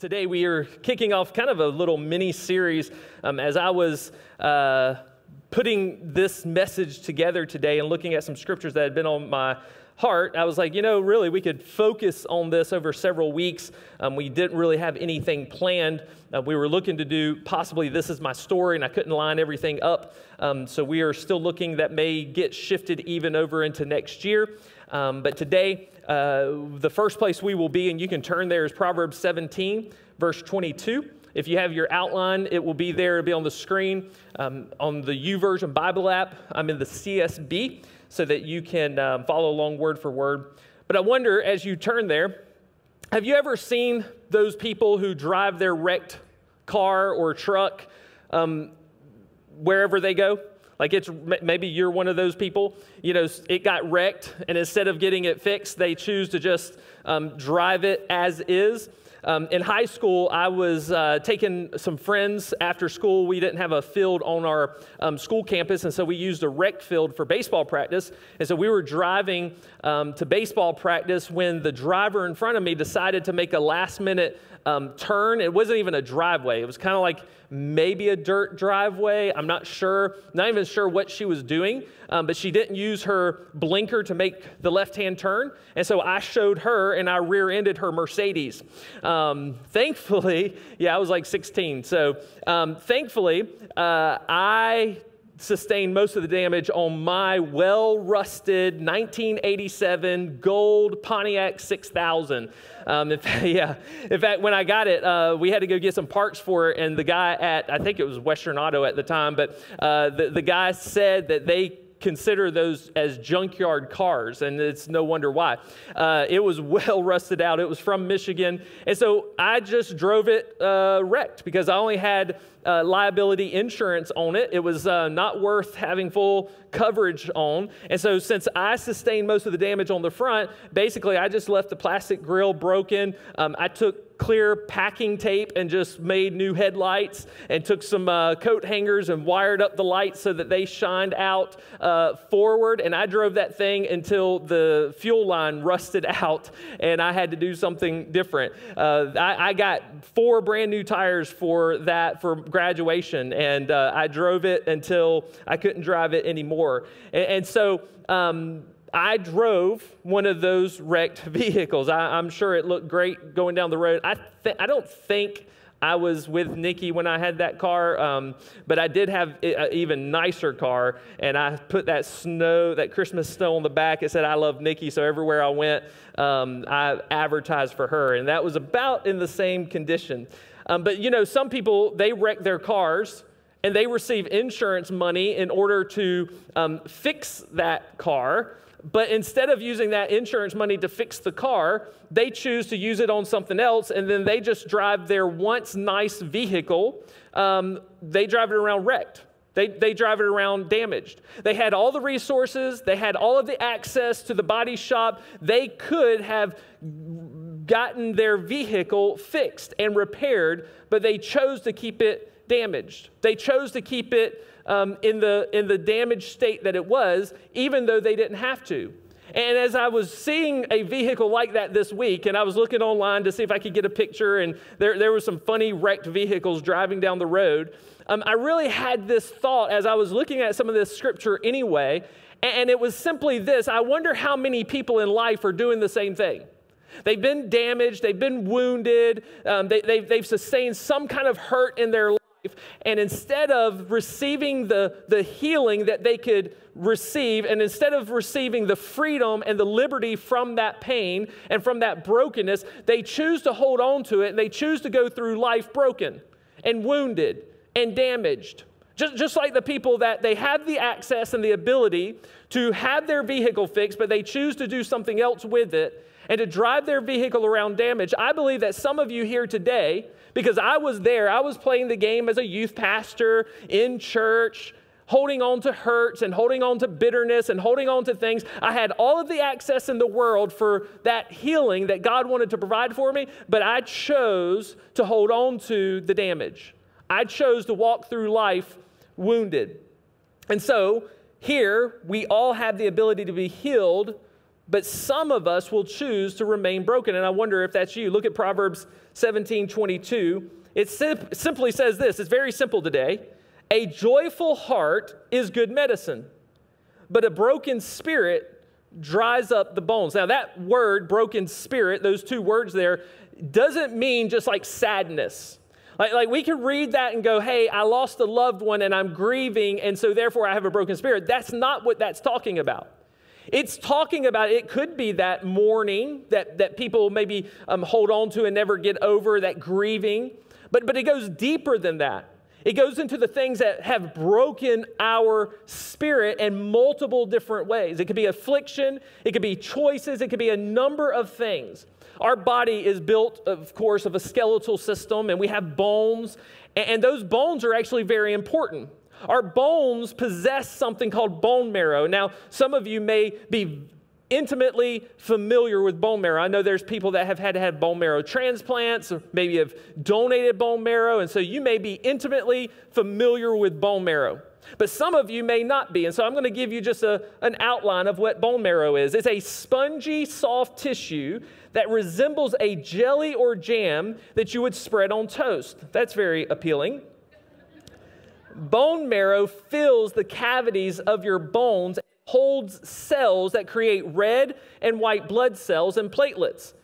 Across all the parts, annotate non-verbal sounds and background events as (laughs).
Today, we are kicking off kind of a little mini series. Um, as I was uh, putting this message together today and looking at some scriptures that had been on my heart, I was like, you know, really, we could focus on this over several weeks. Um, we didn't really have anything planned. Uh, we were looking to do possibly this is my story, and I couldn't line everything up. Um, so we are still looking that may get shifted even over into next year. Um, but today, uh, the first place we will be, and you can turn there, is Proverbs 17, verse 22. If you have your outline, it will be there, it'll be on the screen. Um, on the YouVersion Bible app, I'm in the CSB so that you can um, follow along word for word. But I wonder, as you turn there, have you ever seen those people who drive their wrecked car or truck um, wherever they go? Like it's maybe you're one of those people, you know, it got wrecked, and instead of getting it fixed, they choose to just um, drive it as is. Um, in high school, I was uh, taking some friends after school. We didn't have a field on our um, school campus, and so we used a rec field for baseball practice. And so we were driving um, to baseball practice when the driver in front of me decided to make a last minute um, turn. It wasn't even a driveway, it was kind of like maybe a dirt driveway. I'm not sure, not even sure what she was doing, um, but she didn't use her blinker to make the left hand turn. And so I showed her and I rear ended her Mercedes. Um, thankfully, (laughs) yeah, I was like 16. So um, thankfully, uh, I sustained most of the damage on my well rusted 1987 gold Pontiac 6000. Um, (laughs) fact, yeah, in fact, when I got it, uh, we had to go get some parts for it, and the guy at I think it was Western Auto at the time, but uh, the, the guy said that they consider those as junkyard cars, and it's no wonder why. Uh, it was well rusted out. It was from Michigan, and so I just drove it uh, wrecked because I only had uh, liability insurance on it. It was uh, not worth having full coverage on. And so, since I sustained most of the damage on the front, basically I just left the plastic grill broken. Um, I took clear packing tape and just made new headlights and took some uh, coat hangers and wired up the lights so that they shined out uh, forward. And I drove that thing until the fuel line rusted (laughs) out and I had to do something different. Uh, I, I, got four brand new tires for that for graduation and uh, I drove it until I couldn't drive it anymore. And, and so, um, I drove one of those wrecked (laughs) vehicles. I, am sure it looked great going down the road. I, th- I don't think I was with Nikki when I had that car, um, but I did have an even nicer car, and I put that snow, that Christmas snow on the back. It said, I love Nikki, so everywhere I went, um, I advertised for her, and that was about in the same condition. Um, but you know, some people, they wreck their cars and they receive insurance money in order to um, fix that car. But instead of using that insurance money to fix the car, they choose to use it on something else, and then they just drive their once nice vehicle, um, they drive it around wrecked. They, they drive it around damaged. They had all the resources, they had all of the access to the body shop. They could have gotten their vehicle fixed and repaired, but they chose to keep it damaged. They chose to keep it um, in, the, in the damaged state that it was, even though they didn't have to. And as I was seeing a vehicle like that this week, and I was looking online to see if I could get a picture, and there, there were some funny wrecked vehicles driving down the road, um, I really had this thought as I was looking at some of this scripture anyway, and it was simply this I wonder how many people in life are doing the same thing. They've been damaged, they've been wounded, um, they, they've, they've sustained some kind of hurt in their life. and instead of receiving the, the healing that they could receive, and instead of receiving the freedom and the liberty from that pain and from that brokenness, they choose to hold on to it and they choose to go through life broken and wounded and damaged. Just, just like the people that they have the access and the ability to have their vehicle fixed, but they choose to do something else with it and to drive their vehicle around damage. I believe that some of you here today because I was there. I was playing the game as a youth pastor in church, holding on to hurts and holding on to bitterness and holding on to things. I had all of the access in the world for that healing that God wanted to provide for me, but I chose to hold on to the damage. I chose to walk through life wounded. And so, here, we all have the ability to be healed but some of us will choose to remain broken. And I wonder if that's you. Look at Proverbs 17 22. It sim- simply says this it's very simple today. A joyful heart is good medicine, but a broken spirit dries up the bones. Now, that word, broken spirit, those two words there, doesn't mean just like sadness. Like, like we can read that and go, hey, I lost a loved one and I'm grieving, and so therefore I have a broken spirit. That's not what that's talking about. It's talking about, it could be that mourning that, that people maybe um, hold on to and never get over, that grieving. But, but it goes deeper than that. It goes into the things that have broken our spirit in multiple different ways. It could be affliction, it could be choices, it could be a number of things. Our body is built, of course, of a skeletal system, and we have bones, and those bones are actually very important. Our bones possess something called bone marrow. Now, some of you may be intimately familiar with bone marrow. I know there's people that have had to have bone marrow transplants, or maybe have donated bone marrow, and so you may be intimately familiar with bone marrow. But some of you may not be, and so I'm going to give you just a, an outline of what bone marrow is. It's a spongy, soft tissue that resembles a jelly or jam that you would spread on toast. That's very appealing. Bone marrow fills the cavities of your bones holds cells that create red and white blood cells and platelets.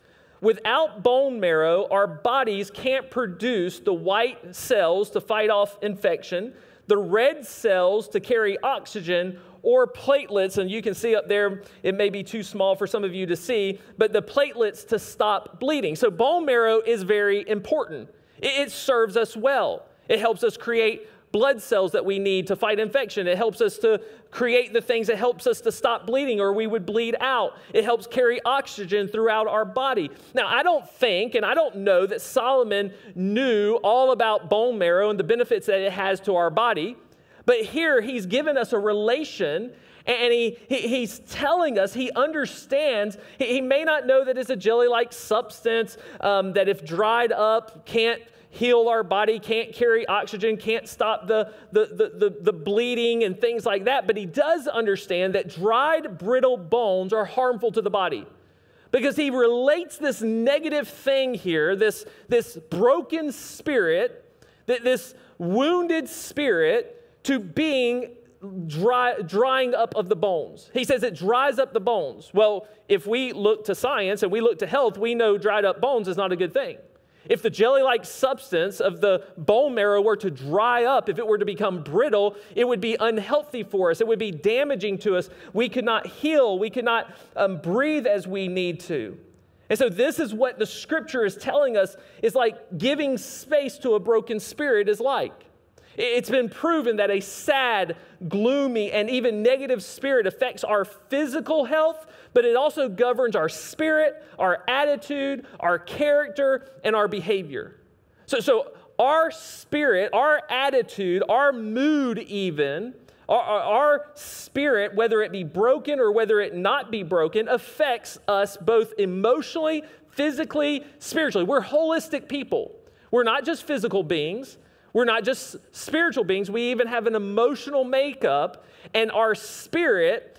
Without bone marrow, our bodies can't produce the white cells to fight off infection, the red cells to carry oxygen, or platelets. And you can see up there, it may be too small for some of you to see, but the platelets to stop bleeding. So, bone marrow is very important. It, serves us well, it helps us create blood cells that we need to fight infection. It helps us to create the things that helps us to stop bleeding or we would bleed out. It helps carry oxygen throughout our body. Now, I don't think and I don't know that Solomon knew all about bone marrow and the benefits that it has to our body. But here he's given us a relation and he, he, he's telling us he understands. He, he, may not know that it's a jelly like substance um, that, if dried up, can't heal our body, can't carry oxygen, can't stop the, the, the, the, the bleeding and things like that. But he does understand that dried, brittle bones are harmful to the body because he relates this negative thing here, this, this broken spirit, this wounded spirit, to being dry, drying up of the bones. He says it dries up the bones. Well, if we look to science and we look to health, we know dried up bones is not a good thing. If the jelly like substance of the bone marrow were to dry up, if it were to become brittle, it would be unhealthy for us. It would be damaging to us. We could not heal. We could not um, breathe as we need to. And so, this is what the scripture is telling us is like giving space to a broken spirit is like. It's been proven that a sad, gloomy, and even negative spirit affects our physical health, but it also governs our spirit, our attitude, our character, and our behavior. So, so our spirit, our attitude, our mood, even, our, our, spirit, whether it be broken or whether it not be broken, affects us both emotionally, physically, spiritually. We're holistic people. We're not just physical beings. We're not just spiritual beings, we even have an emotional makeup, and our spirit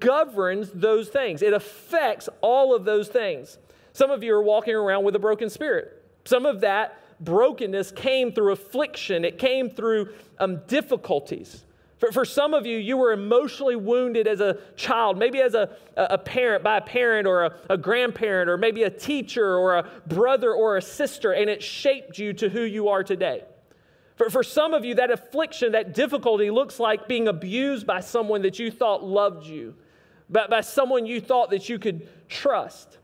governs those things. It affects all of those things. Some of you are walking around with a broken spirit. Some of that brokenness came through affliction, it came through um, difficulties. For, for some of you, you were emotionally wounded as a child, maybe as a, a parent, by a parent or a, a grandparent, or maybe a teacher or a brother or a sister, and it shaped you to who you are today. For, for some of you, that affliction, that difficulty looks like being abused by someone that you thought loved you, by, by someone you thought that you could trust.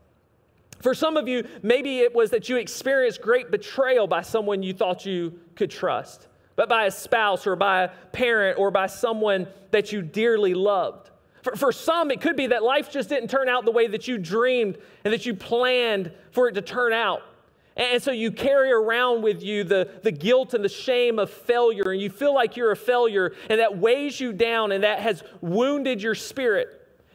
For some of you, maybe it was that you experienced great betrayal by someone you thought you could trust, but by a spouse or by a parent or by someone that you dearly loved. For, for some, it could be that life just didn't turn out the way that you dreamed and that you planned for it to turn out. And so you carry around with you the, the guilt and the shame of failure, and you feel like you're a failure, and that weighs you down, and that has wounded your spirit,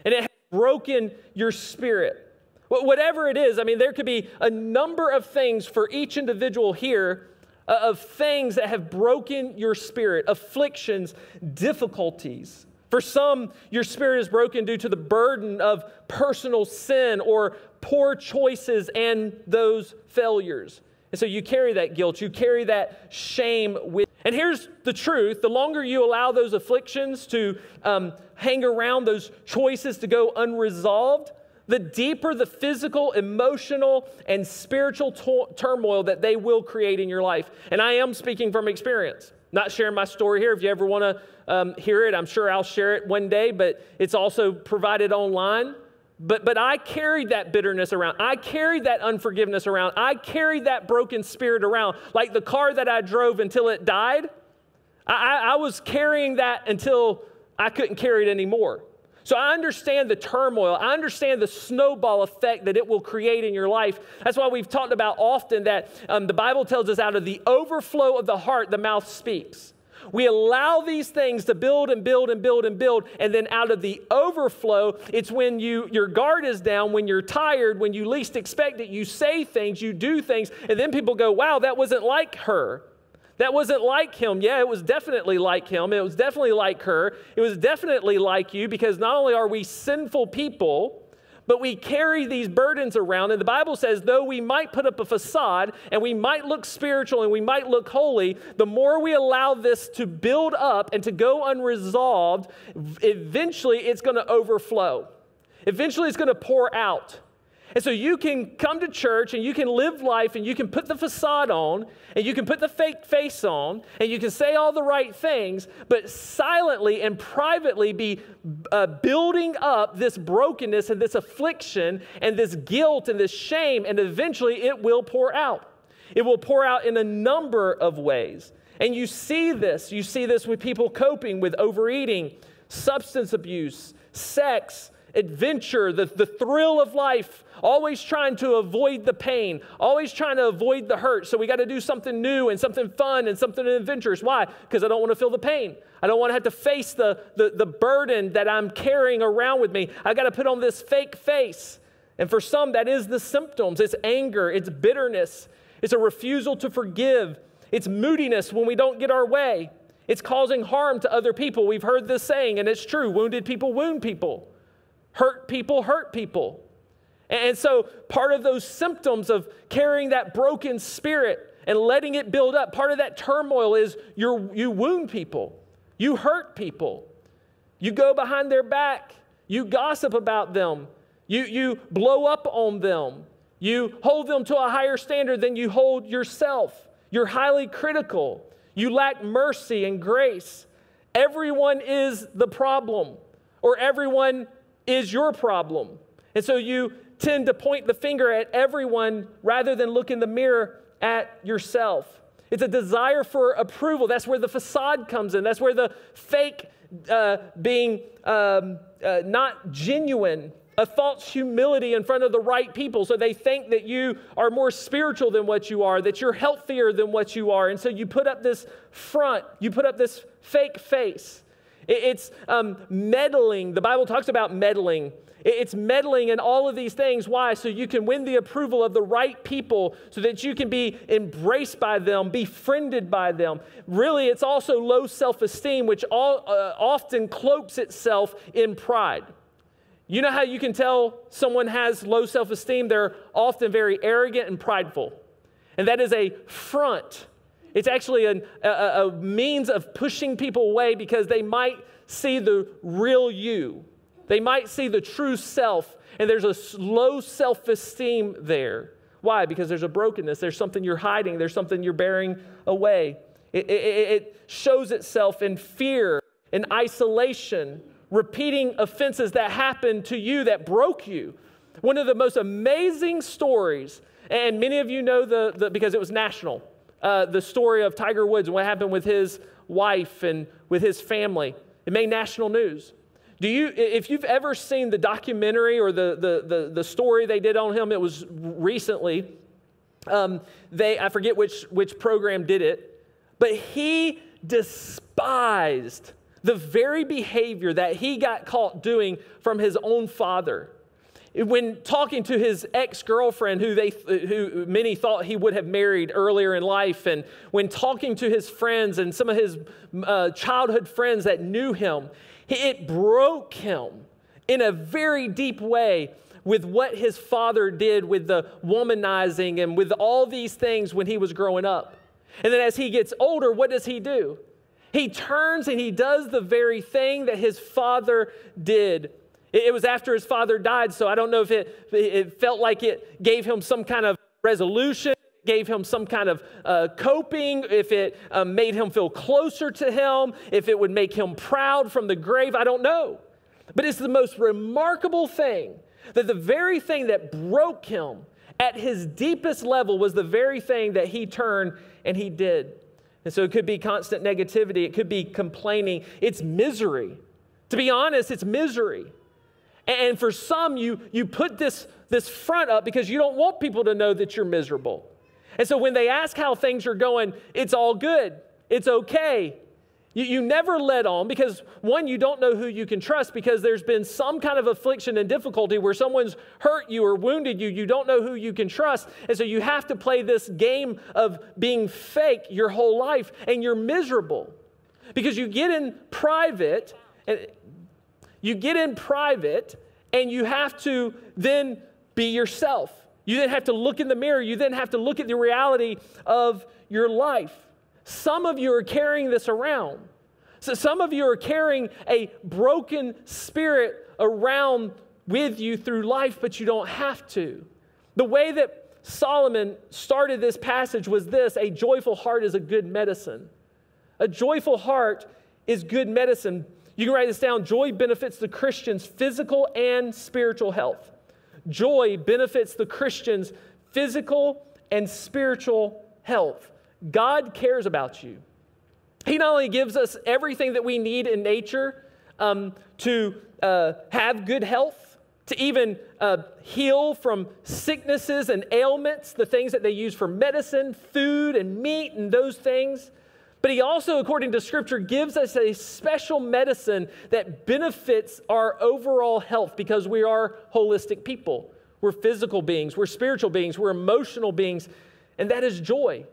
and it has broken your spirit. Whatever it is, I mean, there could be a number of things for each individual here uh, of things that have broken your spirit, afflictions, difficulties. For some, your spirit is broken due to the burden of personal sin or poor choices and those failures. And so you carry that guilt, you carry that shame with. And here's the truth the longer you allow those afflictions to um, hang around, those choices to go unresolved, the deeper the physical, emotional, and spiritual to- turmoil that they will create in your life. And I am speaking from experience, not sharing my story here. If you ever want to um, hear it, I'm sure I'll share it one day, but it's also provided online. But, but I carried that bitterness around. I carried that unforgiveness around. I carried that broken spirit around. Like the car that I drove until it died, I, I, I was carrying that until I couldn't carry it anymore. So I understand the turmoil. I understand the snowball effect that it will create in your life. That's why we've talked about often that um, the Bible tells us out of the overflow of the heart, the mouth speaks. We allow these things to build and build and build and build, and then out of the overflow, it's when you your guard is down, when you're tired, when you least expect it, you say things, you do things, and then people go, "Wow, that wasn't like her." That wasn't like him. Yeah, it was definitely like him. It was definitely like her. It was definitely like you because not only are we sinful people, but we carry these burdens around. And the Bible says, though we might put up a facade and we might look spiritual and we might look holy, the more we allow this to build up and to go unresolved, eventually it's going to overflow. Eventually it's going to pour out. And so you can come to church and you can live life and you can put the facade on and you can put the fake face on and you can say all the right things, but silently and privately be uh, building up this brokenness and this affliction and this guilt and this shame, and eventually it will pour out. It will pour out in a number of ways. And you see this. You see this with people coping with overeating, substance abuse, sex, adventure, the, the thrill of life, always trying to avoid the pain, always trying to avoid the hurt. So we got to do something new and something fun and something adventurous. Why? Because I don't want to feel the pain. I don't want to have to face the, the, the burden that I'm carrying around with me. I got to put on this fake face. And for some, that is the symptoms it's anger, it's bitterness, it's a refusal to forgive, it's moodiness when we don't get our way. It's causing harm to other people. We've heard this saying, and it's true wounded people wound people. Hurt people hurt people. And so, part of those symptoms of carrying that broken spirit and letting it build up, part of that turmoil is you you wound people, you hurt people, you go behind their back, you gossip about them, you, you blow up on them, you hold them to a higher standard than you hold yourself, you're highly critical, you lack mercy and grace. Everyone is the problem, or everyone is your problem. And so you tend to point the finger at everyone rather than look in the mirror at yourself. It's a desire for approval. That's where the facade comes in. That's where the fake uh, being um, uh, not genuine, a false humility in front of the right people. So they think that you are more spiritual than what you are, that you're healthier than what you are. And so you put up this front, you put up this fake face. It's um, meddling. The Bible talks about meddling. It's meddling in all of these things. Why? So you can win the approval of the right people, so that you can be embraced by them, befriended by them. Really, it's also low self esteem, which all, uh, often cloaks itself in pride. You know how you can tell someone has low self esteem? They're often very arrogant and prideful. And that is a front it's actually a, a, a means of pushing people away because they might see the real you. They might see the true self, and there's a low self esteem there. Why? Because there's a brokenness. There's something you're hiding, there's something you're bearing away. It, it, it shows itself in fear, in isolation, repeating offenses that happened to you that broke you. One of the most amazing stories, and many of you know the, the because it was national uh, the story of Tiger Woods and what happened with his wife and with his family. It made national news. Do you, if you've ever seen the documentary or the, the, the, the story they did on him, it was recently. Um, they, I forget which, which program did it, but he despised the very behavior that he got caught doing from his own father when talking to his ex-girlfriend who they who many thought he would have married earlier in life and when talking to his friends and some of his uh, childhood friends that knew him It broke him in a very deep way with what his father did with the womanizing and with all these things when he was growing up. And then as he gets older, what does he do? He turns and he does the very thing that his father did. It was after his father died, so I don't know if it, it felt like it gave him some kind of resolution, gave him some kind of uh, coping, if it um, made him feel closer to him, if it would make him proud from the grave, I don't know. But it's the most remarkable thing that the very thing that broke him at his deepest level was the very thing that he turned and he did. And so it could be constant negativity, it could be complaining, it's misery. To be honest, it's misery. And for some, you, you put this, this front up because you don't want people to know that you're miserable. And so when they ask how things are going, it's all good, it's okay, you, you never let on because, one, you don't know who you can trust because there's been some kind of affliction and difficulty where someone's hurt you or wounded you. You don't know who you can trust. And so you have to play this game of being fake your whole life and you're miserable because you get in private and you get in private and you have to then be yourself. You then have to look in the mirror. You then have to look at the reality of your life. Some of you are carrying this around. So some of you are carrying a broken spirit around with you through life, but you don't have to. The way that Solomon started this passage was this a joyful heart is a good medicine. A joyful heart is good medicine. You can write this down. Joy benefits the Christian's physical and spiritual health. Joy benefits the Christian's physical and spiritual health. God cares about you. He not only gives us everything that we need in nature um, to uh, have good health, to even uh, heal from sicknesses and ailments, the things that they use for medicine, food, and meat, and those things. But he also, according to scripture, gives us a special medicine that benefits our overall health because we are holistic people. We're physical beings, we're spiritual beings, we're emotional beings, and that is joy.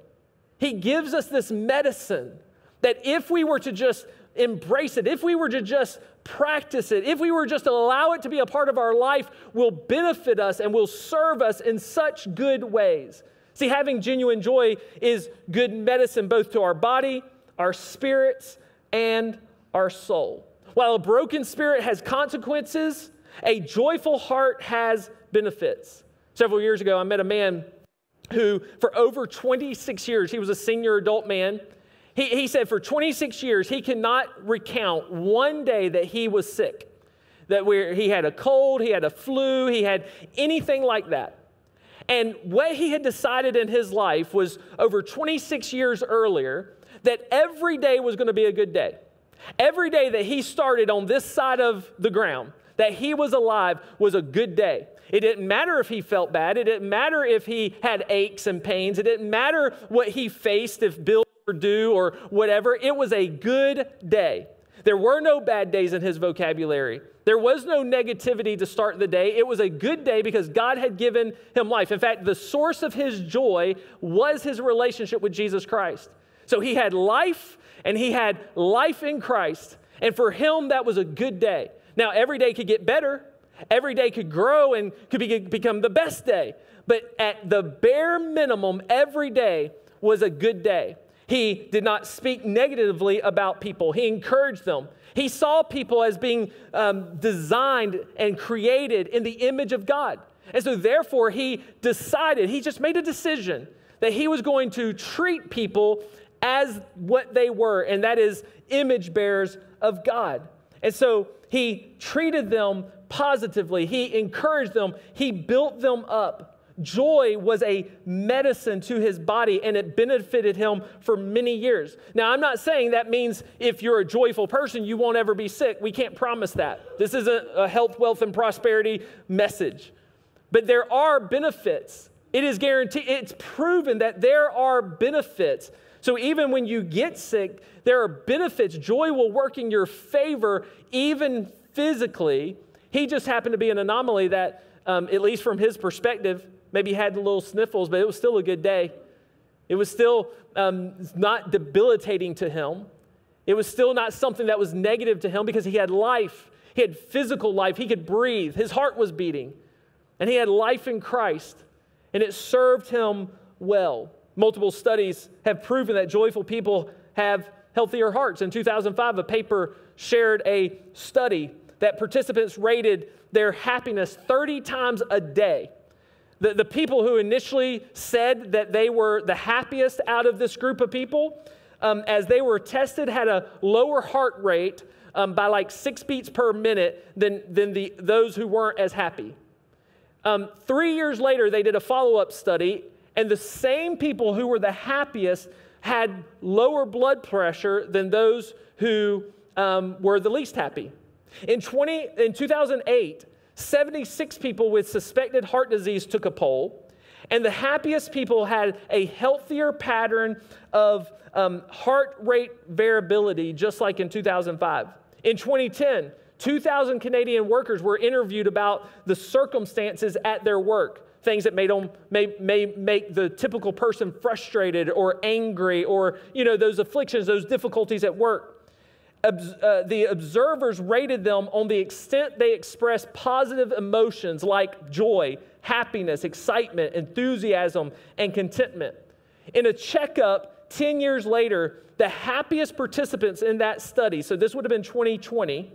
He gives us this medicine that if we were to just embrace it, if we were to just practice it, if we were just to allow it to be a part of our life, will benefit us and will serve us in such good ways. See, having genuine joy is good medicine both to our body, our spirits, and our soul. While a broken spirit has consequences, a joyful heart has benefits. Several years ago, I met a man who, for over 26 years, he was a senior adult man. He, he said for 26 years, he cannot recount one day that he was sick, that where he had a cold, he had a flu, he had anything like that. And what he had decided in his life was over 26 years earlier that every day was going to be a good day. Every day that he started on this side of the ground, that he was alive, was a good day. It didn't matter if he felt bad. It didn't matter if he had aches and pains. It didn't matter what he faced, if bills were due or whatever. It was a good day. There were no bad days in his vocabulary. There was no negativity to start the day. It was a good day because God had given him life. In fact, the source of his joy was his relationship with Jesus Christ. So he had life and he had life in Christ. And for him, that was a good day. Now, every day could get better. Every day could grow and could be, become the best day. But at the bare minimum, every day was a good day. He did not speak negatively about people, he encouraged them. He saw people as being um, designed and created in the image of God. And so, therefore, he decided, he just made a decision that he was going to treat people as what they were, and that is image bearers of God. And so, he treated them positively, he encouraged them, he built them up. Joy was a medicine to his body and it benefited him for many years. Now, I'm not saying that means if you're a joyful person, you won't ever be sick. We can't promise that. This isn't a health, wealth, and prosperity message. But there are benefits. It is guaranteed, it's proven that there are benefits. So even when you get sick, there are benefits. Joy will work in your favor, even physically. He just happened to be an anomaly that, um, at least from his perspective, maybe had little sniffles, but it was still a good day. It was still um, not debilitating to him. It was still not something that was negative to him because he had life. He had physical life. He could breathe. His heart was beating. And he had life in Christ. And it served him well. Multiple studies have proven that joyful people have healthier hearts. In 2005, a paper shared a study that participants rated their happiness 30 times a day. The, the people who initially said that they were the happiest out of this group of people, um, as they were tested, had a lower heart rate um, by like six beats per minute than, than the, those who weren't as happy. Um, three years later, they did a follow up study, and the same people who were the happiest had lower blood pressure than those who um, were the least happy. In, 20, in 2008, 76 people with suspected heart disease took a poll, and the happiest people had a healthier pattern of um, heart rate variability, just like in 2005. In 2010, 2,000 Canadian workers were interviewed about the circumstances at their work things that made them, may, may make the typical person frustrated or angry or you know those afflictions those difficulties at work uh, the observers rated them on the extent they expressed positive emotions like joy, happiness, excitement, enthusiasm, and contentment. In a checkup 10 years later, the happiest participants in that study, so this would have been 2020,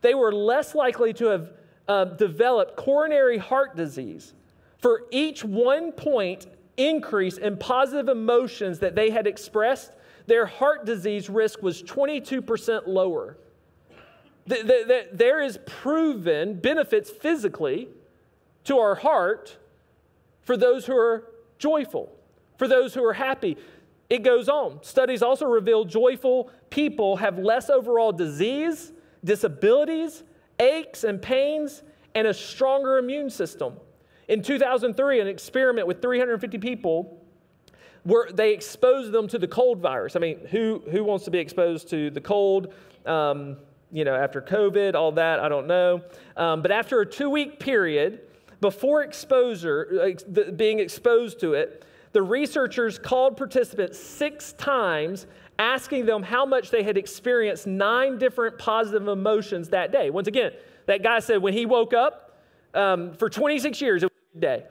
they were less likely to have uh, developed coronary heart disease. For each one point increase in positive emotions that they had expressed, their heart disease risk was 22% lower. There is proven benefits physically to our heart for those who are joyful, for those who are happy. It goes on. Studies also reveal joyful people have less overall disease, disabilities, aches and pains, and a stronger immune system. In 2003, an experiment with 350 people were, they exposed them to the cold virus. I mean, who, who wants to be exposed to the cold? Um, you know, after COVID, all that, I don't know. Um, but after a two week period, before exposure, uh, being exposed to it, the researchers called participants six times, asking them how much they had experienced nine different positive emotions that day. Once again, that guy said when he woke up um, for 26 years, it was a day.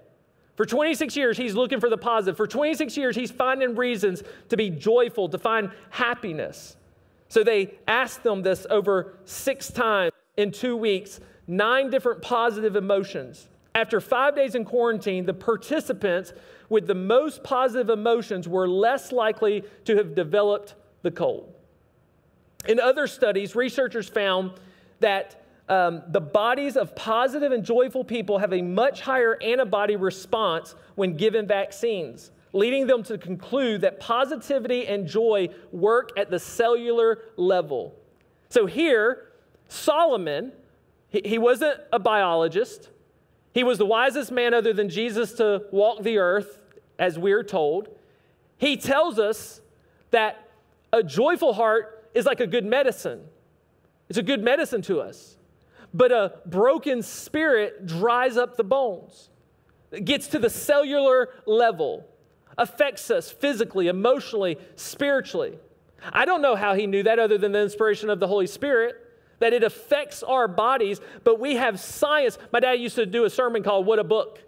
For 26 years, he's looking for the positive. For 26 years, he's finding reasons to be joyful, to find happiness. So they asked them this over six times in two weeks, nine different positive emotions. After five days in quarantine, the participants with the most positive emotions were less likely to have developed the cold. In other studies, researchers found that um, the bodies of positive and joyful people have a much higher antibody response when given vaccines, leading them to conclude that positivity and joy work at the cellular level. So here, Solomon, he, he wasn't a biologist. He was the wisest man other than Jesus to walk the earth, as we're told. He tells us that a joyful heart is like a good medicine. It's a good medicine to us but a broken spirit dries up the bones. It gets to the cellular level, affects us physically, emotionally, spiritually. I don't know how he knew that other than the inspiration of the Holy Spirit, that it affects our bodies, but we have science. My dad used to do a sermon called What a Book.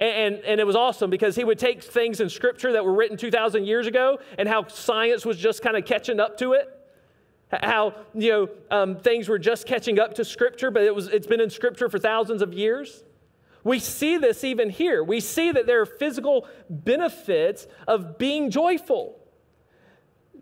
And, and, and, it was awesome because he would take things in scripture that were written 2,000 years ago and how science was just kind of catching up to it how you know um, things were just catching up to scripture but it was it's been in scripture for thousands of years. We see this even here. We see that there are physical benefits of being joyful.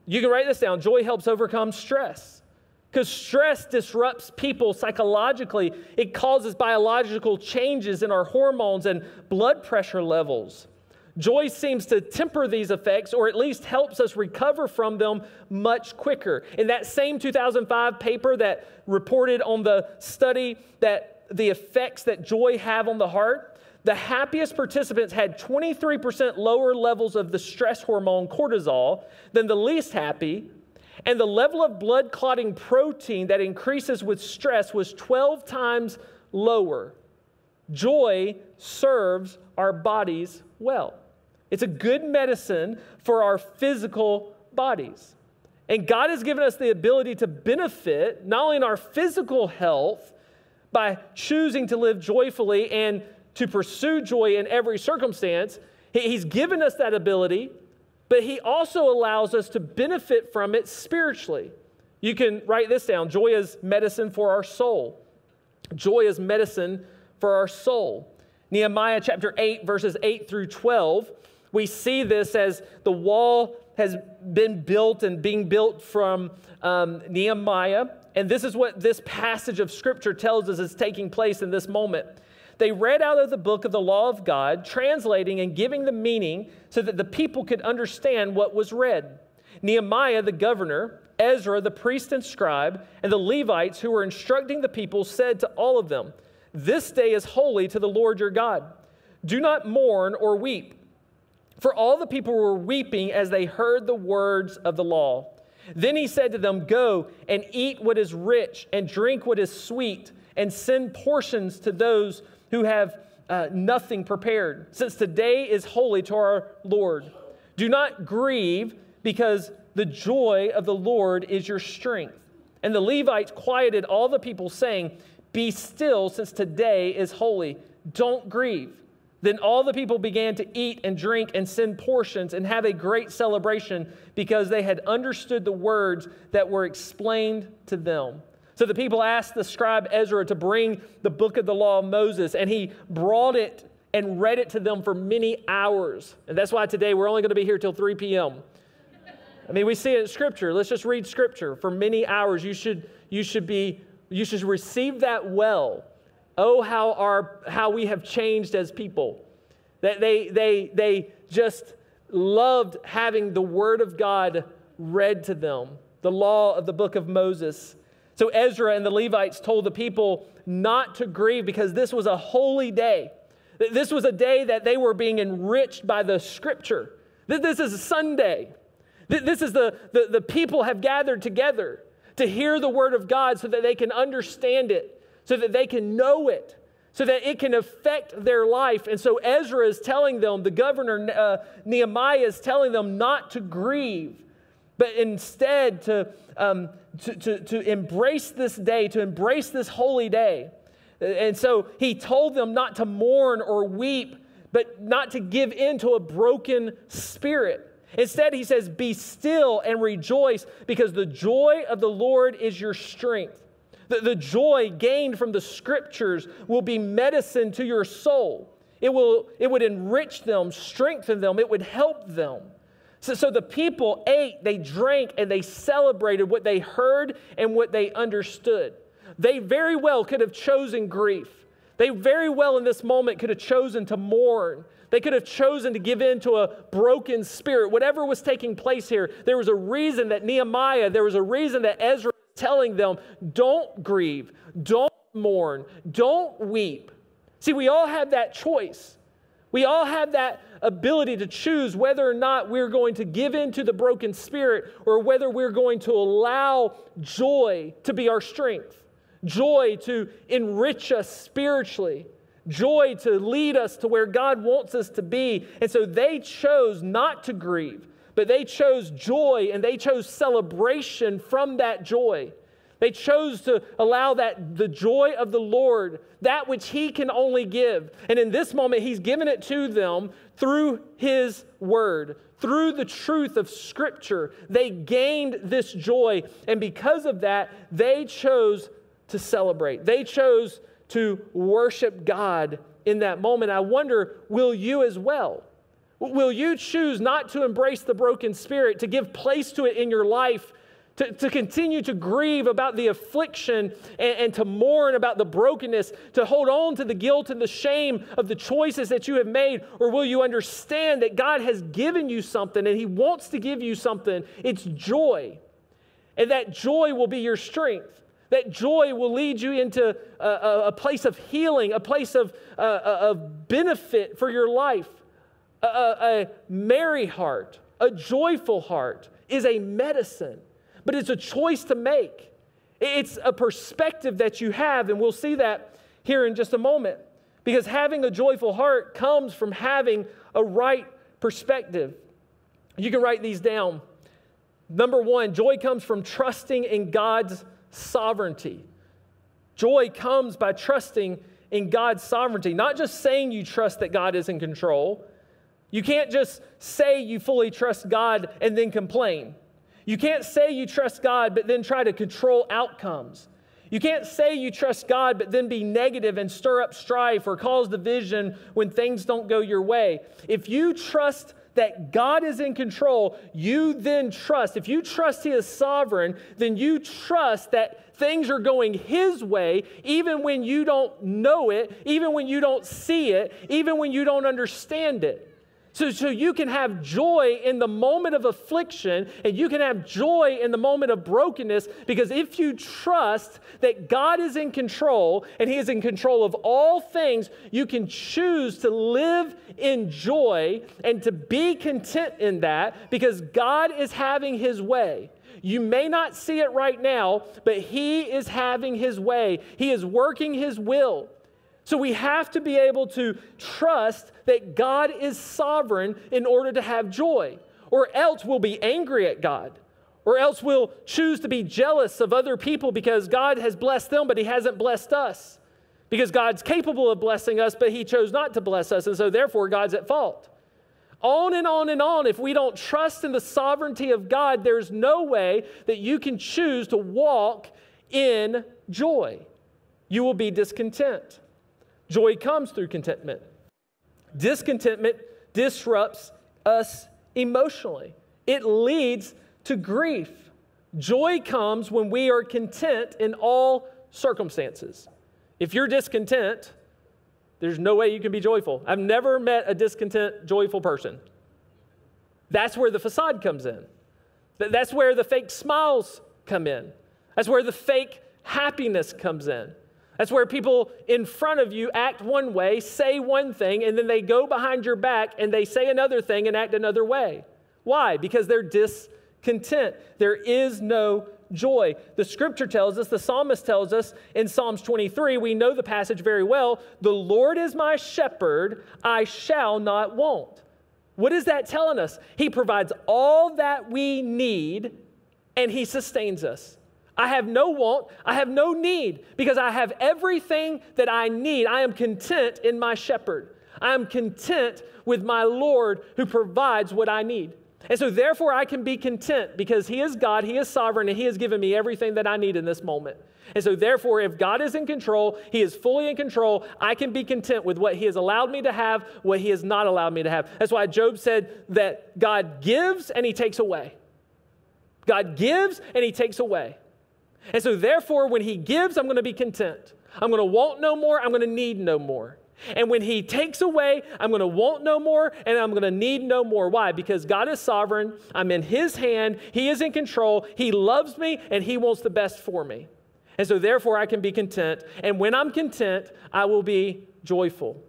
You can write this down. Joy helps overcome stress. Because stress disrupts people psychologically. It causes biological changes in our hormones and blood pressure levels Joy seems to temper these effects or at least helps us recover from them much quicker. In that same 2005 paper that reported on the study that the effects that joy have on the heart, the happiest participants had 23% lower levels of the stress hormone cortisol than the least happy, and the level of blood clotting protein that increases with stress was 12 times lower. Joy serves our bodies well. It's a good medicine for our physical bodies. And God has given us the ability to benefit not only in our physical health by choosing to live joyfully and to pursue joy in every circumstance, He's given us that ability, but He also allows us to benefit from it spiritually. You can write this down joy is medicine for our soul. Joy is medicine for our soul. Nehemiah chapter 8, verses 8 through 12, we see this as the wall has been built and being built from um, Nehemiah. And this is what this passage of scripture tells us is taking place in this moment. They read out of the book of the law of God, translating and giving the meaning so that the people could understand what was read. Nehemiah, the governor, Ezra, the priest and scribe, and the Levites who were instructing the people said to all of them, This day is holy to the Lord your God. Do not mourn or weep. For all the people were weeping as they heard the words of the law. Then he said to them, Go and eat what is rich, and drink what is sweet, and send portions to those who have uh, nothing prepared, since today is holy to our Lord. Do not grieve, because the joy of the Lord is your strength. And the Levites quieted all the people, saying, Be still, since today is holy. Don't grieve. Then all the people began to eat and drink and send portions and have a great celebration because they had understood the words that were explained to them. So the people asked the scribe Ezra to bring the book of the law of Moses, and he brought it and read it to them for many hours. And that's why today we're only going to be here till 3 p.m. I mean, we see it in Scripture. Let's just read Scripture for many hours. You should, you should be, you should receive that well. Oh, how our how we have changed as people. That they they they just loved having the Word of God read to them, the law of the book of Moses. So Ezra and the Levites told the people not to grieve because this was a holy day. This was a day that they were being enriched by the scripture. This is a Sunday. This is the, the, the people have gathered together to hear the word of God so that they can understand it, so that they can know it, so that it can affect their life. And so Ezra is telling them, the governor uh, Nehemiah is telling them not to grieve, but instead to, um, to, to, to embrace this day, to embrace this holy day. And so he told them not to mourn or weep, but not to give in to a broken spirit. Instead, he says, Be still and rejoice, because the joy of the Lord is your strength. The, the joy gained from the scriptures will be medicine to your soul. It, will, it would enrich them, strengthen them, it would help them. So, so the people ate, they drank, and they celebrated what they heard and what they understood. They very well could have chosen grief. They very well in this moment could have chosen to mourn. They could have chosen to give in to a broken spirit. Whatever was taking place here, there was a reason that Nehemiah, there was a reason that Ezra telling them, don't grieve, don't mourn, don't weep. See, we all have that choice. We all have that ability to choose whether or not we're going to give in to the broken spirit or whether we're going to allow joy to be our strength, joy to enrich us spiritually joy to lead us to where God wants us to be. And so they chose not to grieve, but they chose joy and they chose celebration from that joy. They chose to allow that the joy of the Lord, that which He can only give. And in this moment, He's given it to them through His word, through the truth of Scripture. They gained this joy. And because of that, they chose to celebrate. They chose to worship God in that moment. I wonder, will you as well? Will you choose not to embrace the broken spirit, to give place to it in your life, to, to continue to grieve about the affliction and, and to mourn about the brokenness, to hold on to the guilt and the shame of the choices that you have made? Or will you understand that God has given you something and He wants to give you something? It's joy. And that joy will be your strength. That joy will lead you into a, a, a place of healing, a place of, uh, uh, of benefit for your life. A, a merry heart, a joyful heart is a medicine, but it's a choice to make. It's a perspective that you have, and we'll see that here in just a moment. Because having a joyful heart comes from having a right perspective. You can write these down. Number one, joy comes from trusting in God's sovereignty. Joy comes by trusting in God's sovereignty, not just saying you trust that God is in control. You can't just say you fully trust God and then complain. You can't say you trust God but then try to control outcomes. You can't say you trust God but then be negative and stir up strife or cause division when things don't go your way. If you trust that God is in control, you then trust. If you trust He is sovereign, then you trust that things are going His way, even when you don't know it, even when you don't see it, even when you don't understand it. So, so you can have joy in the moment of affliction and you can have joy in the moment of brokenness because if you trust that God is in control and He is in control of all things, you can choose to live in joy and to be content in that because God is having His way. You may not see it right now, but He is having His way. He is working His will. So we have to be able to trust that God is sovereign in order to have joy, or else we'll be angry at God, or else we'll choose to be jealous of other people because God has blessed them, but He hasn't blessed us. Because God's capable of blessing us, but He chose not to bless us, and so therefore God's at fault. On and on and on. If we don't trust in the sovereignty of God, there's no way that you can choose to walk in joy. You will be discontent. Joy comes through contentment. Discontentment disrupts us emotionally, it leads to grief. Joy comes when we are content in all circumstances. If you're discontent, there's no way you can be joyful. I've never met a discontent, joyful person. That's where the facade comes in. That's where the fake smiles come in. That's where the fake happiness comes in. That's where people in front of you act one way, say one thing, and then they go behind your back and they say another thing and act another way. Why? Because they're discontent. There is no joy. The scripture tells us, the psalmist tells us in Psalms 23, we know the passage very well the Lord is my shepherd, I shall not want. What is that telling us? He provides all that we need and he sustains us. I have no want, I have no need, because I have everything that I need. I am content in my shepherd. I am content with my Lord who provides what I need. And so, therefore, I can be content because He is God, He is sovereign, and He has given me everything that I need in this moment. And so, therefore, if God is in control, He is fully in control, I can be content with what He has allowed me to have, what He has not allowed me to have. That's why Job said that God gives and He takes away. God gives and He takes away. And so, therefore, when He gives, I'm going to be content. I'm going to want no more, I'm going to need no more. And when He takes away, I'm going to want no more and I'm going to need no more. Why? Because God is sovereign. I'm in His hand. He is in control. He loves me and He wants the best for me. And so, therefore, I can be content. And when I'm content, I will be joyful.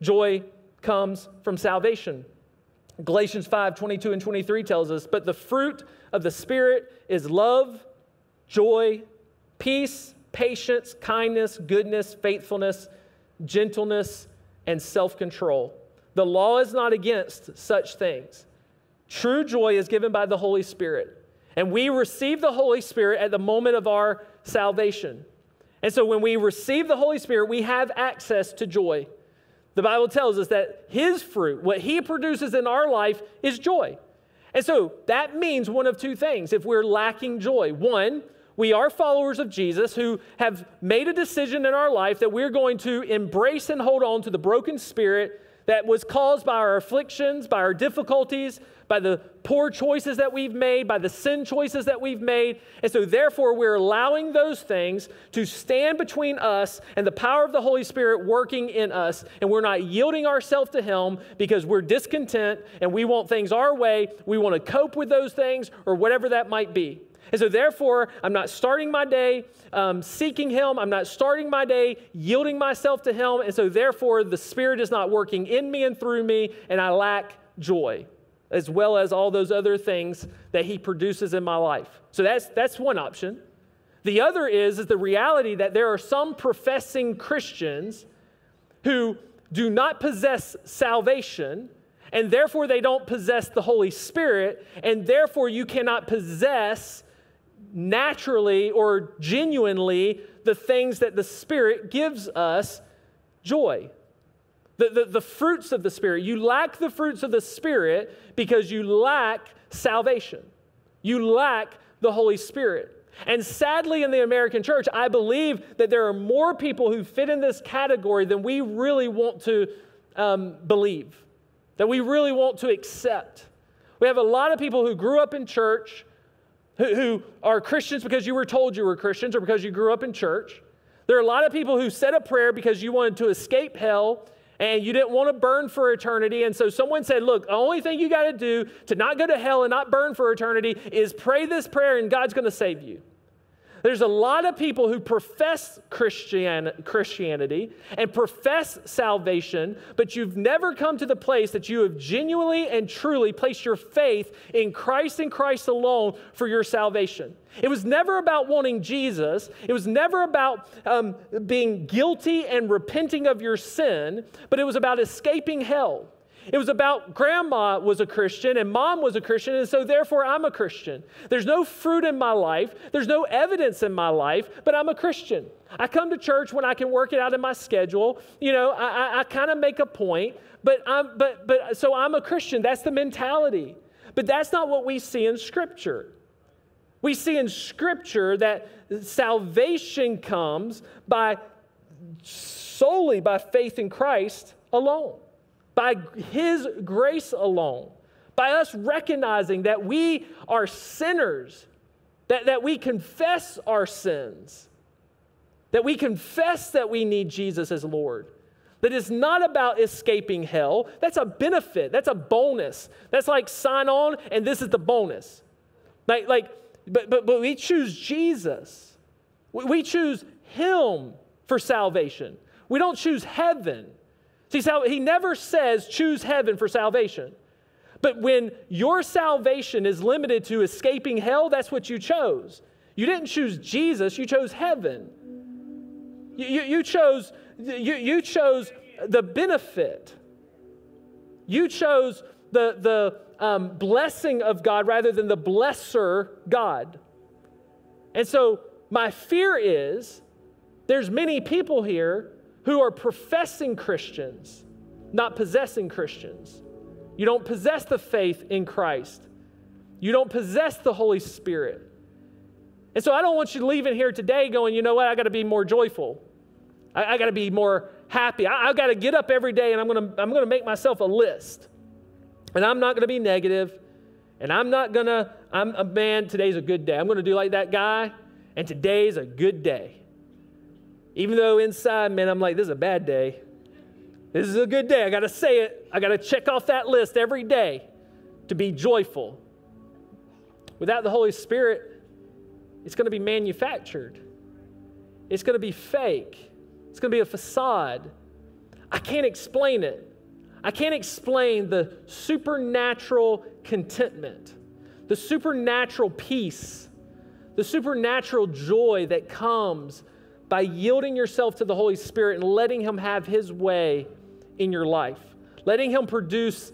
Joy comes from salvation. Galatians 5 22 and 23 tells us, But the fruit of the Spirit is love joy, peace, patience, kindness, goodness, faithfulness, gentleness, and self control. The law is not against such things. True joy is given by the Holy Spirit. And we receive the Holy Spirit at the moment of our salvation. And so when we receive the Holy Spirit, we have access to joy. The Bible tells us that His fruit, what He produces in our life, is joy. And so that means one of two things if we're lacking joy. One, we are followers of Jesus who have made a decision in our life that we're going to embrace and hold on to the broken spirit that was caused by our afflictions, by our difficulties, by the poor choices that we've made, by the sin choices that we've made. And so, therefore, we're allowing those things to stand between us and the power of the Holy Spirit working in us. And we're not yielding ourselves to Him because we're discontent and we want things our way. We want to cope with those things or whatever that might be. And so, therefore, I'm not starting my day um, seeking Him. I'm not starting my day yielding myself to Him. And so, therefore, the Spirit is not working in me and through me, and I lack joy, as well as all those other things that He produces in my life. So, that's, that's one option. The other is, is the reality that there are some professing Christians who do not possess salvation and therefore they don't possess the Holy Spirit, and therefore you cannot possess naturally or genuinely the things that the Spirit gives us joy. The, the, the, fruits of the Spirit. You lack the fruits of the Spirit because you lack salvation. You lack the Holy Spirit. And sadly, in the American church, I believe that there are more people who fit in this category than we really want to um, believe, that we really want to accept. We have a lot of people who grew up in church, who, who are Christians because you were told you were Christians or because you grew up in church. There are a lot of people who said a prayer because you wanted to escape hell and you didn't want to burn for eternity. And so someone said, Look, the only thing you got to do to not go to hell and not burn for eternity is pray this prayer and God's going to save you. There's a lot of people who profess Christian, Christianity and profess salvation, but you've never come to the place that you have genuinely and truly placed your faith in Christ and Christ alone for your salvation. It was never about wanting Jesus. It was never about um, being guilty and repenting of your sin, but it was about escaping hell. It was about grandma was a Christian and mom was a Christian, and so therefore I'm a Christian. There's no fruit in my life, there's no evidence in my life, but I'm a Christian. I come to church when I can work it out in my schedule. You know, I, I, I kind of make a point, but I'm but but so I'm a Christian. That's the mentality. But that's not what we see in Scripture. We see in Scripture that salvation comes by solely by faith in Christ alone by His grace alone, by us recognizing that we are sinners, that, that we confess our sins, that we confess that we need Jesus as Lord. That it's not about escaping hell. That's a benefit. That's a bonus. That's like sign on, and this is the bonus. Like, like but, but, but we choose Jesus. We choose Him for salvation. We don't choose heaven. See, he never says choose heaven for salvation. But when your salvation is limited to escaping hell, that's what you chose. You didn't choose Jesus, you chose heaven. You, you, you chose, you, you chose the benefit. You chose the, the um, blessing of God rather than the blesser God. And so my fear is there's many people here who are professing Christians, not possessing Christians. You don't possess the faith in Christ. You don't possess the Holy Spirit. And so I don't want you in here today going, you know what, I got to be more joyful. I, I got to be more happy. I, I got to get up every day and I'm going to I'm going to make myself a list. And I'm not going to be negative. And I'm not going to, I'm a man, today's a good day. I'm going to do like that guy. And today's a good day. Even though inside, man, I'm like, this is a bad day. This is a good day. I got to say it. I got to check off that list every day to be joyful. Without the Holy Spirit, it's going to be manufactured, it's going to be fake, it's going to be a facade. I can't explain it. I can't explain the supernatural contentment, the supernatural peace, the supernatural joy that comes by yielding yourself to the Holy Spirit and letting Him have His way in your life, letting Him produce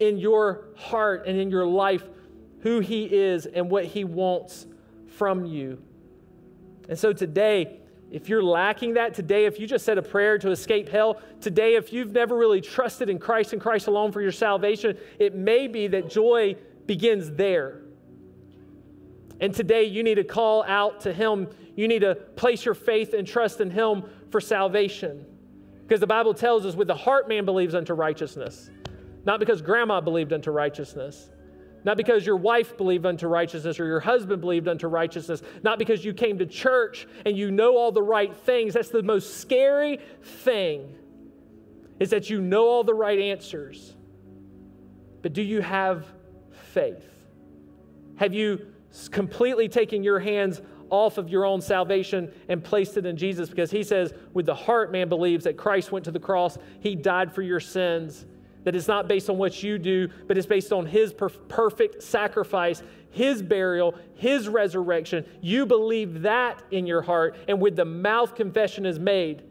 in your heart and in your life who He is and what He wants from you. And so today, if you're lacking that today, if you just said a prayer to escape hell, today, if you've never really trusted in Christ and Christ alone for your salvation, it may be that joy begins there. And today, you need to call out to Him you need to place your faith and trust in Him for salvation. Because the Bible tells us with the heart man believes unto righteousness, not because grandma believed unto righteousness, not because your wife believed unto righteousness or your husband believed unto righteousness, not because you came to church and you know all the right things. That's the most scary thing, is that you know all the right answers. But do you have faith? Have you completely taking your hands off of your own salvation and placed it in Jesus because he says, with the heart, man believes that Christ went to the cross, he died for your sins, that it's not based on what you do, but it's based on his per- perfect sacrifice, his burial, his resurrection. You believe that in your heart, and with the mouth, confession is made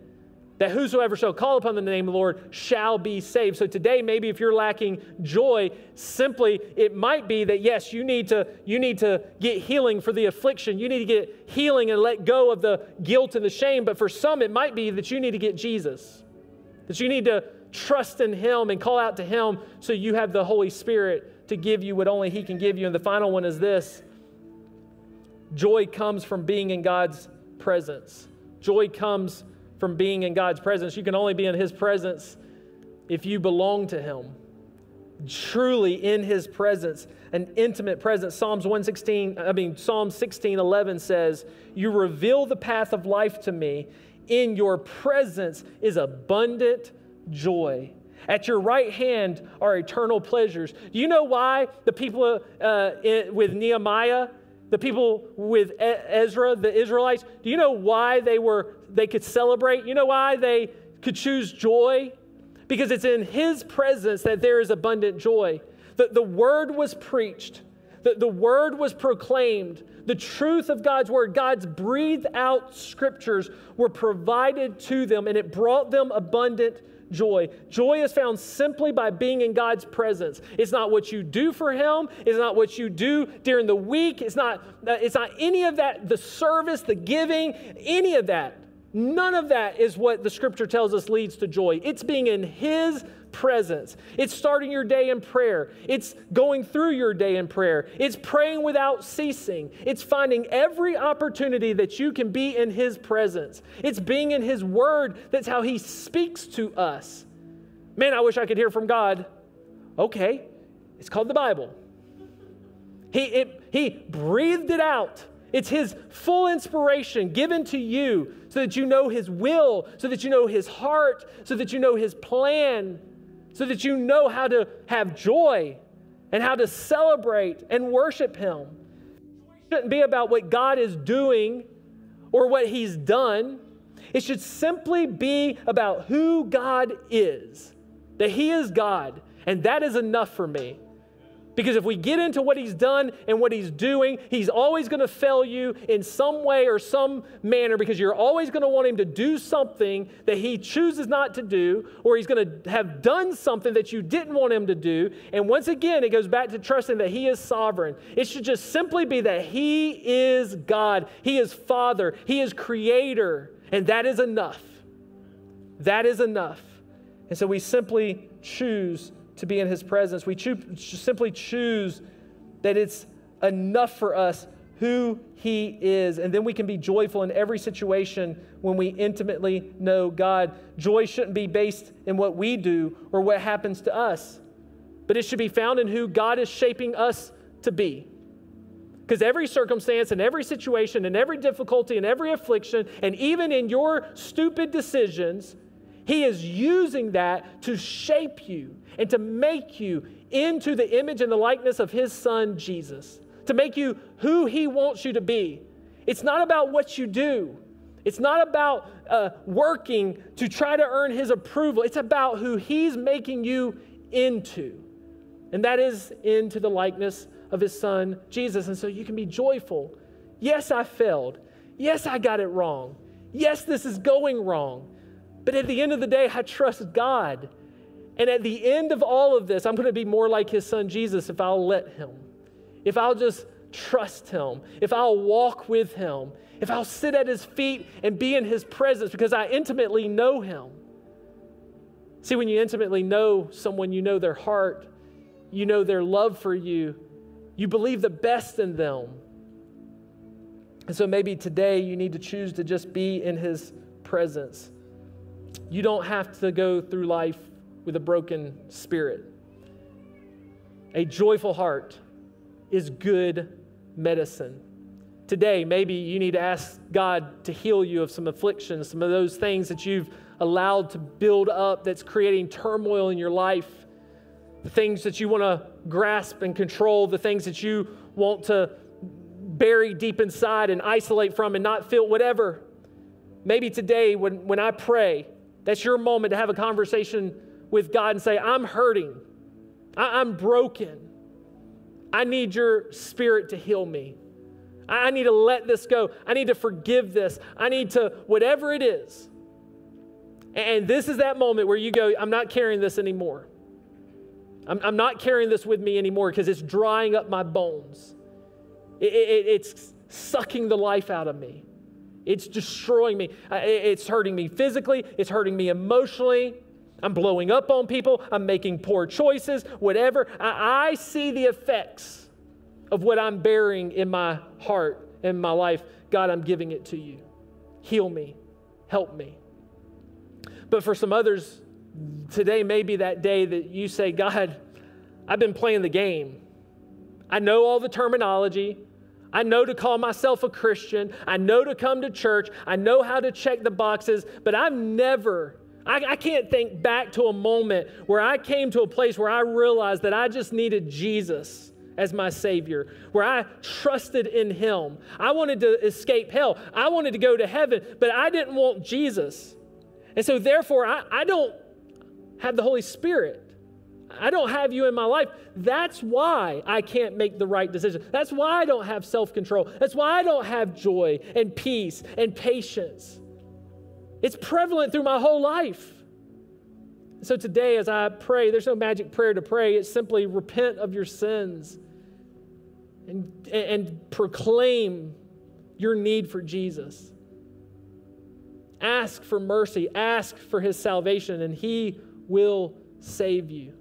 that whosoever shall call upon the name of the Lord shall be saved. So today, maybe if you're lacking joy, simply it might be that yes, you need to you need to get healing for the affliction. You need to get healing and let go of the guilt and the shame. But for some, it might be that you need to get Jesus. That you need to trust in Him and call out to Him so you have the Holy Spirit to give you what only He can give you. And the final one is this joy comes from being in God's presence. Joy comes from being in God's presence. You can only be in His presence if you belong to Him. Truly in His presence, an intimate presence. Psalms 116, I mean, Psalm 16, 11 says, You reveal the path of life to me. In your presence is abundant joy. At your right hand are eternal pleasures. Do you know why the people uh, with Nehemiah, the people with Ezra, the Israelites, do you know why they were they could celebrate? You know why they could choose joy? Because it's in his presence that there is abundant joy. The, the word was preached, the, the word was proclaimed, the truth of God's word, God's breathed out scriptures were provided to them, and it brought them abundant joy. Joy is found simply by being in God's presence. It's not what you do for Him, it's not what you do during the week, it's not, uh, it's not any of that, the service, the giving, any of that. None of that is what the scripture tells us leads to joy. It's being in His presence. It's starting your day in prayer. It's going through your day in prayer. It's praying without ceasing. It's finding every opportunity that you can be in His presence. It's being in His Word. That's how He speaks to us. Man, I wish I could hear from God. Okay, it's called the Bible. He, it, he breathed it out. It's His full inspiration given to you so that you know His will, so that you know His heart, so that you know His plan, so that you know how to have joy and how to celebrate and worship Him. It shouldn't be about what God is doing or what He's done. It should simply be about who God is, that He is God, and that is enough for me. Because if we get into what he's done and what he's doing, he's always going to fail you in some way or some manner because you're always going to want him to do something that he chooses not to do, or he's going to have done something that you didn't want him to do. And once again, it goes back to trusting that he is sovereign. It should just simply be that he is God, he is Father, he is Creator, and that is enough. That is enough. And so we simply choose to be in His presence. We cho- simply choose that it's enough for us who He is. And then we can be joyful in every situation when we intimately know God. Joy shouldn't be based in what we do or what happens to us, but it should be found in who God is shaping us to be. Because every circumstance and every situation and every difficulty and every affliction, and even in your stupid decisions, He is using that to shape you and to make you into the image and the likeness of his son, Jesus, to make you who he wants you to be. It's not about what you do, it's not about uh, working to try to earn his approval. It's about who he's making you into. And that is into the likeness of his son, Jesus. And so you can be joyful. Yes, I failed. Yes, I got it wrong. Yes, this is going wrong. But at the end of the day, I trust God and at the end of all of this, I'm going to be more like his son Jesus if I'll let him, if I'll just trust him, if I'll walk with him, if I'll sit at his feet and be in his presence because I intimately know him. See, when you intimately know someone, you know their heart, you know their love for you, you believe the best in them. And so maybe today you need to choose to just be in his presence. You don't have to go through life with a broken spirit. A joyful heart is good medicine. Today, maybe you need to ask God to heal you of some afflictions, some of those things that you've allowed to build up that's creating turmoil in your life, the things that you want to grasp and control, the things that you want to bury deep inside and isolate from and not feel whatever. Maybe today, when, when I pray, that's your moment to have a conversation with God and say, I'm hurting, I- am broken. I need your spirit to heal me. I need to let this go. I need to forgive this. I need to, whatever it is. And this is that moment where you go, I'm not carrying this anymore. I'm, I'm not carrying this with me anymore because it's drying up my bones. It, it, it's sucking the life out of me. It's destroying me. It's hurting me physically, it's hurting me emotionally. I'm blowing up on people, I'm making poor choices, whatever. I, see the effects of what I'm bearing in my heart, in my life. God, I'm giving it to you. Heal me, help me. But for some others, today may be that day that you say, God, I've been playing the game. I know all the terminology. I know to call myself a Christian. I know to come to church. I know how to check the boxes, but I've never, I, I, can't think back to a moment where I came to a place where I realized that I just needed Jesus as my Savior, where I trusted in Him. I wanted to escape hell. I wanted to go to heaven, but I didn't want Jesus. And so, therefore, I, I don't have the Holy Spirit. I don't have you in my life. That's why I can't make the right decision. That's why I don't have self control. That's why I don't have joy and peace and patience. It's prevalent through my whole life. So today, as I pray, there's no magic prayer to pray. It's simply repent of your sins and, and proclaim your need for Jesus. Ask for mercy, ask for his salvation, and he will save you.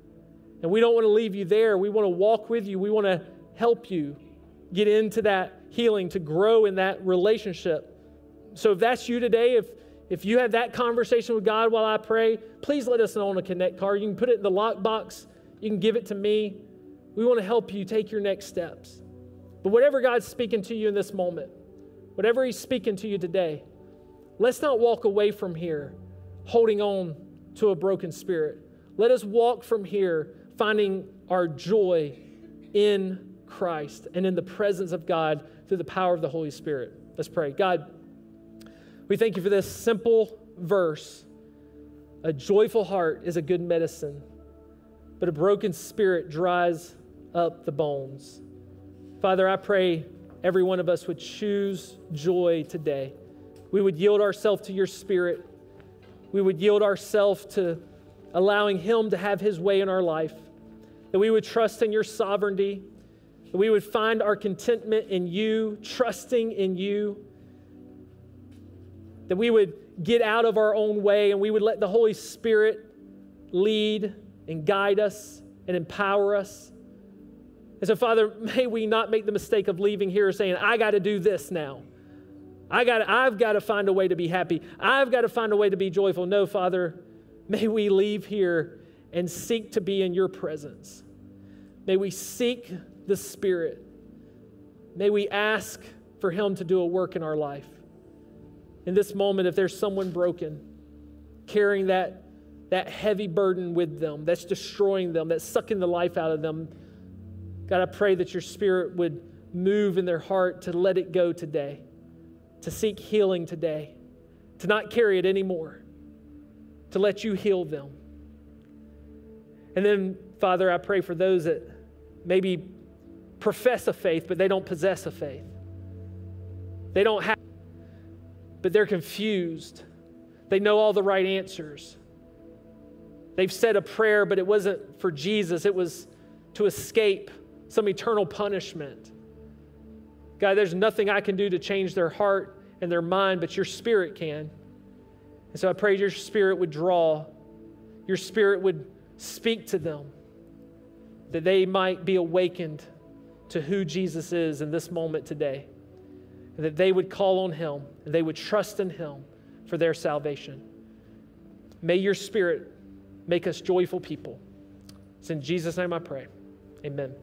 And we don't want to leave you there. We want to walk with you. We want to help you get into that healing, to grow in that relationship. So if that's you today, if if you have that conversation with God while I pray, please let us know on a connect card. You can put it in the lockbox. You can give it to me. We want to help you take your next steps. But whatever God's speaking to you in this moment, whatever He's speaking to you today, let's not walk away from here holding on to a broken spirit. Let us walk from here finding our joy in Christ and in the presence of God through the power of the Holy Spirit. Let's pray. God, we thank you for this simple verse. A joyful heart is a good medicine, but a broken spirit dries up the bones. Father, I pray every one of us would choose joy today. We would yield ourselves to your spirit. We would yield ourselves to allowing Him to have His way in our life that we would trust in your sovereignty, that we would find our contentment in you, trusting in you, that we would get out of our own way and we would let the Holy Spirit lead and guide us and empower us. And so, Father, may we not make the mistake of leaving here saying, I got to do this now. I got I've got to find a way to be happy. I've got to find a way to be joyful. No, Father, may we leave here and seek to be in your presence. May we seek the Spirit. May we ask for Him to do a work in our life. In this moment, if there's someone broken, carrying that, that heavy burden with them, that's destroying them, that's sucking the life out of them, God, I pray that your Spirit would move in their heart to let it go today, to seek healing today, to not carry it anymore, to let you heal them. And then, Father, I pray for those that maybe profess a faith, but they don't possess a faith. They don't have, but they're confused. They know all the right answers. They've said a prayer, but it wasn't for Jesus, it was to escape some eternal punishment. God, there's nothing I can do to change their heart and their mind, but your spirit can. And so I pray your spirit would draw, your spirit would Speak to them that they might be awakened to who Jesus is in this moment today. That they would call on Him and they would trust in Him for their salvation. May your Spirit make us joyful people. It's in Jesus' name I pray. Amen.